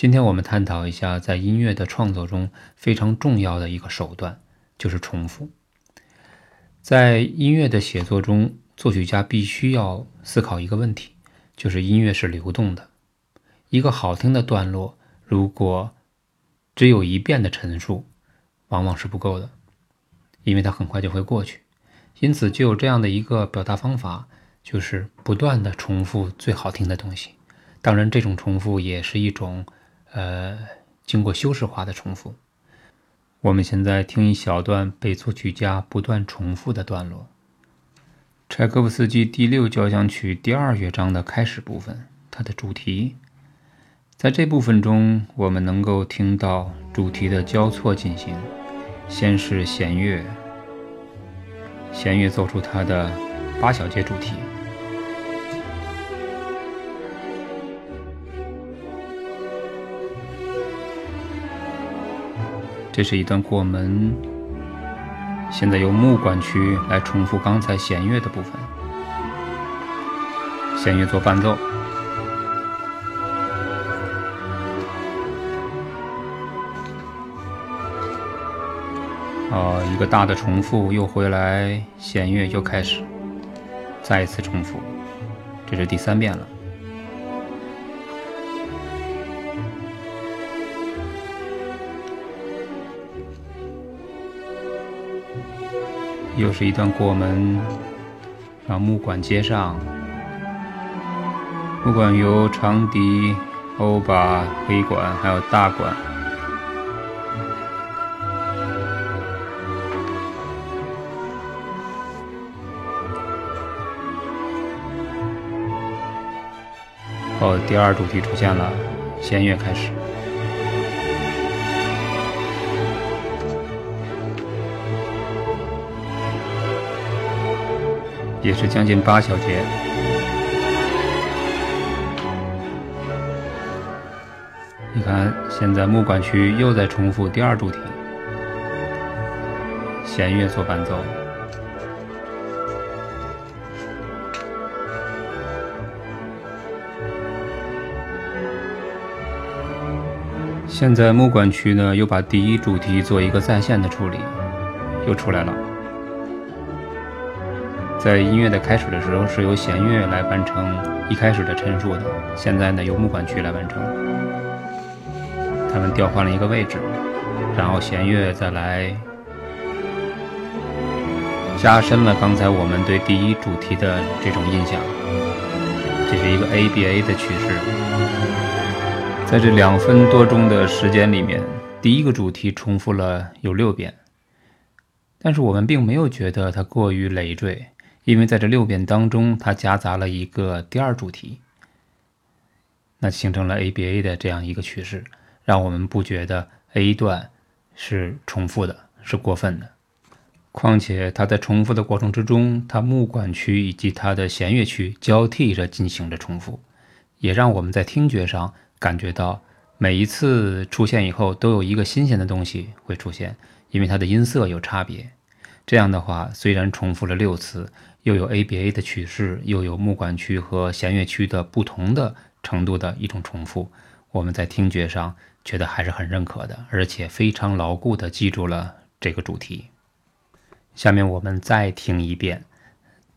今天我们探讨一下，在音乐的创作中非常重要的一个手段，就是重复。在音乐的写作中，作曲家必须要思考一个问题，就是音乐是流动的。一个好听的段落，如果只有一遍的陈述，往往是不够的，因为它很快就会过去。因此，就有这样的一个表达方法，就是不断的重复最好听的东西。当然，这种重复也是一种。呃，经过修饰化的重复。我们现在听一小段被作曲家不断重复的段落：柴可夫斯基第六交响曲第二乐章的开始部分，它的主题。在这部分中，我们能够听到主题的交错进行。先是弦乐，弦乐奏出它的八小节主题。这是一段过门，现在由木管区来重复刚才弦乐的部分，弦乐做伴奏。哦，一个大的重复又回来，弦乐又开始，再一次重复，这是第三遍了。又是一段过门，把木管接上。木管由长笛、欧巴、黑管还有大管。哦，第二主题出现了，弦乐开始。也是将近八小节。你看，现在木管区又在重复第二主题，弦乐做伴奏。现在木管区呢，又把第一主题做一个再现的处理，又出来了。在音乐的开始的时候，是由弦乐来完成一开始的陈述的。现在呢，由木管区来完成。他们调换了一个位置，然后弦乐再来加深了刚才我们对第一主题的这种印象。这是一个 ABA 的趋势。在这两分多钟的时间里面，第一个主题重复了有六遍，但是我们并没有觉得它过于累赘。因为在这六遍当中，它夹杂了一个第二主题，那形成了 ABA 的这样一个趋势，让我们不觉得 A 段是重复的，是过分的。况且它在重复的过程之中，它木管区以及它的弦乐区交替着进行着重复，也让我们在听觉上感觉到每一次出现以后都有一个新鲜的东西会出现，因为它的音色有差别。这样的话，虽然重复了六次。又有 ABA 的曲式，又有木管区和弦乐区的不同的程度的一种重复，我们在听觉上觉得还是很认可的，而且非常牢固地记住了这个主题。下面我们再听一遍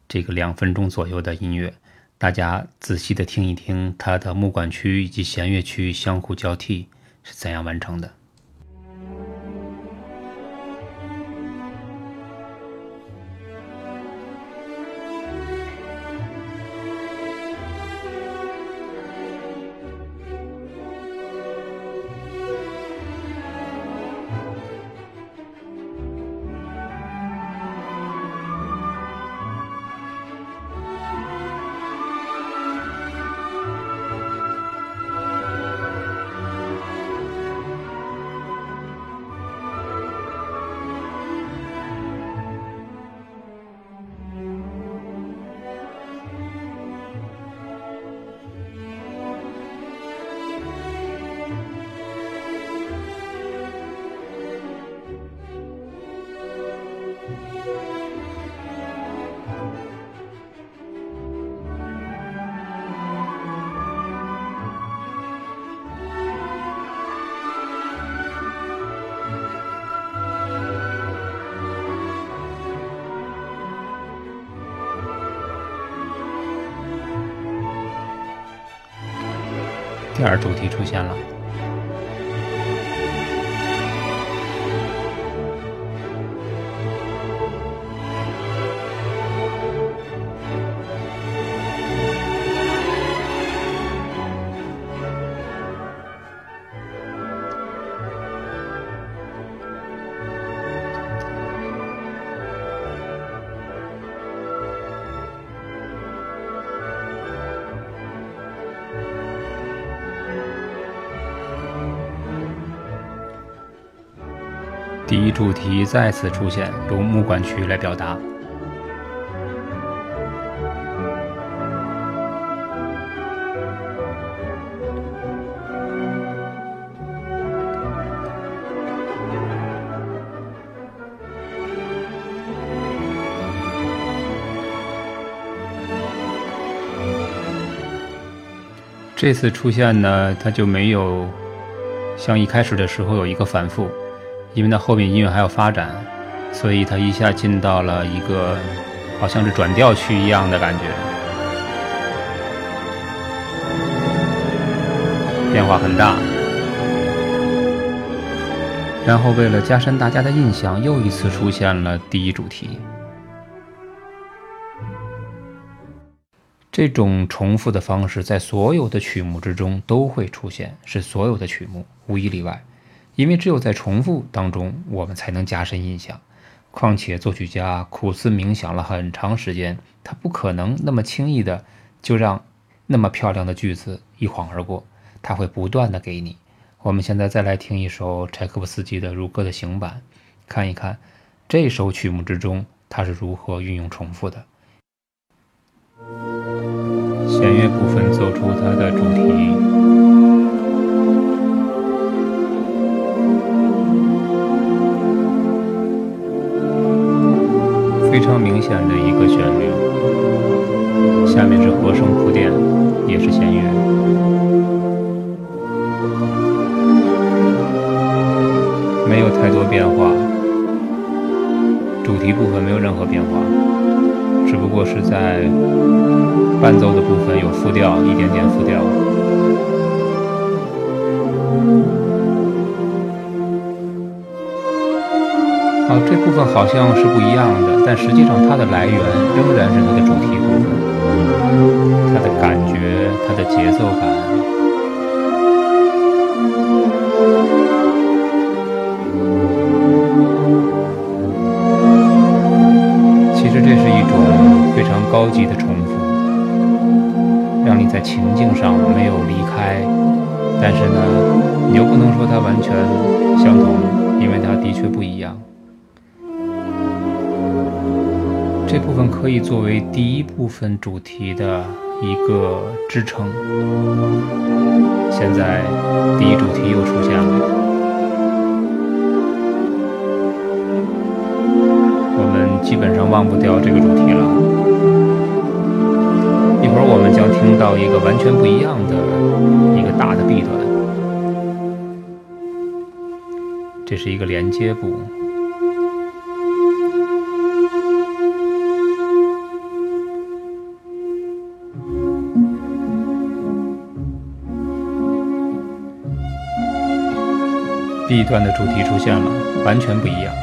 这个两分钟左右的音乐，大家仔细地听一听它的木管区以及弦乐区相互交替是怎样完成的。第二主题出现了。第一主题再次出现，由木管区来表达。这次出现呢，它就没有像一开始的时候有一个反复。因为它后面音乐还要发展，所以它一下进到了一个好像是转调区一样的感觉，变化很大。然后为了加深大家的印象，又一次出现了第一主题。这种重复的方式在所有的曲目之中都会出现，是所有的曲目无一例外。因为只有在重复当中，我们才能加深印象。况且作曲家苦思冥想了很长时间，他不可能那么轻易的就让那么漂亮的句子一晃而过，他会不断的给你。我们现在再来听一首柴可夫斯基的《如歌的行版》，看一看这首曲目之中他是如何运用重复的。弦乐部分奏出它的主题。非常明显的一个旋律，下面是和声铺垫，也是弦乐，没有太多变化，主题部分没有任何变化，只不过是在伴奏的部分有复调，一点点复调。这部分好像是不一样的，但实际上它的来源仍然是它的主题部分，它的感觉，它的节奏感。其实这是一种非常高级的重复，让你在情境上没有离开，但是呢，你又不能说它完全这部分可以作为第一部分主题的一个支撑。现在第一主题又出现了，我们基本上忘不掉这个主题了。一会儿我们将听到一个完全不一样的一个大的 B 段，这是一个连接部。B 段的主题出现了，完全不一样，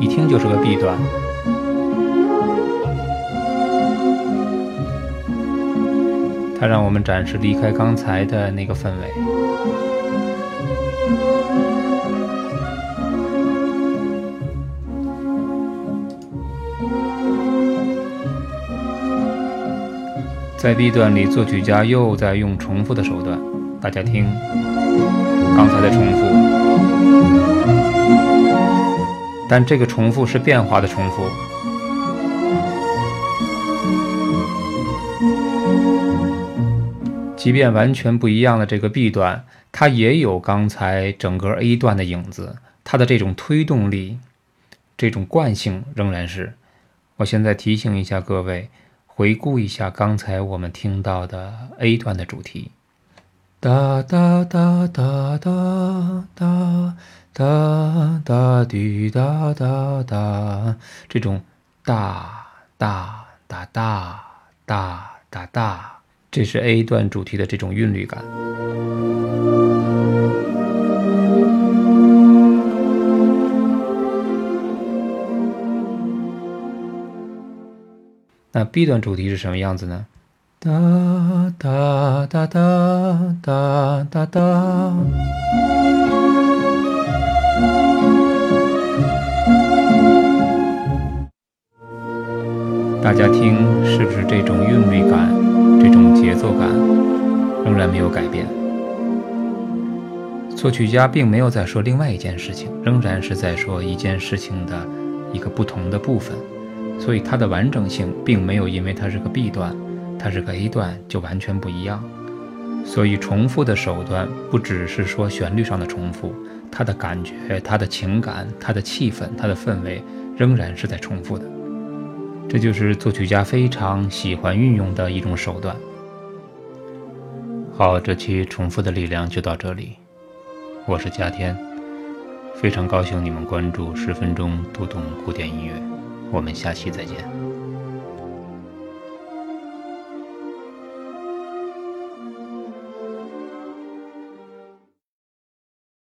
一听就是个 B 段。它让我们暂时离开刚才的那个氛围，在 B 段里，作曲家又在用重复的手段，大家听。刚才的重复，但这个重复是变化的重复。即便完全不一样的这个 B 段，它也有刚才整个 A 段的影子，它的这种推动力、这种惯性仍然是。我现在提醒一下各位，回顾一下刚才我们听到的 A 段的主题。哒哒哒哒哒哒哒哒滴哒哒哒，这种哒哒哒哒哒哒哒，这是 A 段主题的这种韵律感。那 B 段主题是什么样子呢？哒哒哒哒哒哒哒。大家听，是不是这种韵律感、这种节奏感仍然没有改变？作曲家并没有在说另外一件事情，仍然是在说一件事情的一个不同的部分，所以它的完整性并没有因为它是个 B 段，它是个 A 段就完全不一样。所以重复的手段不只是说旋律上的重复，它的感觉、它的情感、它的气氛、它的氛围仍然是在重复的。这就是作曲家非常喜欢运用的一种手段。好，这期重复的力量就到这里。我是嘉天，非常高兴你们关注十分钟读懂古典音乐。我们下期再见。